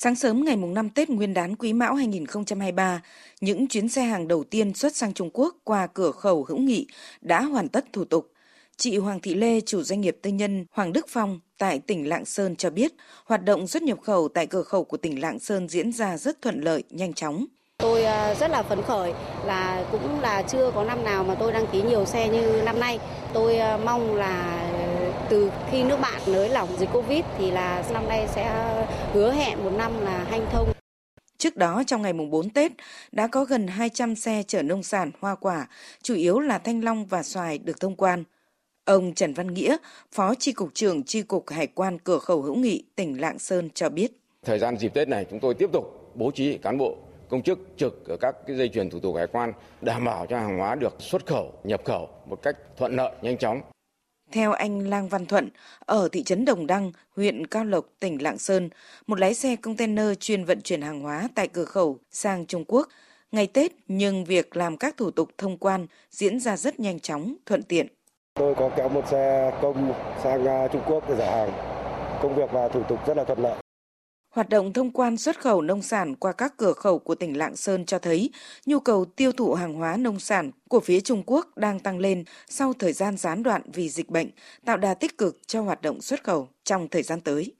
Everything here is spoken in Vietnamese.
Sáng sớm ngày mùng 5 Tết Nguyên đán Quý Mão 2023, những chuyến xe hàng đầu tiên xuất sang Trung Quốc qua cửa khẩu hữu nghị đã hoàn tất thủ tục. Chị Hoàng Thị Lê, chủ doanh nghiệp tư nhân Hoàng Đức Phong tại tỉnh Lạng Sơn cho biết, hoạt động xuất nhập khẩu tại cửa khẩu của tỉnh Lạng Sơn diễn ra rất thuận lợi, nhanh chóng. Tôi à, rất là phấn khởi là cũng là chưa có năm nào mà tôi đăng ký nhiều xe như năm nay. Tôi à, mong là từ khi nước bạn nới lỏng dịch Covid thì là năm nay sẽ hứa hẹn một năm là hanh thông. Trước đó trong ngày mùng 4 Tết đã có gần 200 xe chở nông sản, hoa quả, chủ yếu là thanh long và xoài được thông quan. Ông Trần Văn Nghĩa, Phó Tri Cục trưởng Tri Cục Hải quan Cửa khẩu hữu nghị tỉnh Lạng Sơn cho biết. Thời gian dịp Tết này chúng tôi tiếp tục bố trí cán bộ công chức trực ở các cái dây chuyền thủ tục hải quan đảm bảo cho hàng hóa được xuất khẩu, nhập khẩu một cách thuận lợi, nhanh chóng. Theo anh Lang Văn Thuận, ở thị trấn Đồng Đăng, huyện Cao Lộc, tỉnh Lạng Sơn, một lái xe container chuyên vận chuyển hàng hóa tại cửa khẩu sang Trung Quốc. Ngày Tết, nhưng việc làm các thủ tục thông quan diễn ra rất nhanh chóng, thuận tiện. Tôi có kéo một xe công sang à, Trung Quốc để giả hàng. Công việc và thủ tục rất là thuận lợi. Hoạt động thông quan xuất khẩu nông sản qua các cửa khẩu của tỉnh Lạng Sơn cho thấy nhu cầu tiêu thụ hàng hóa nông sản của phía Trung Quốc đang tăng lên sau thời gian gián đoạn vì dịch bệnh, tạo đà tích cực cho hoạt động xuất khẩu trong thời gian tới.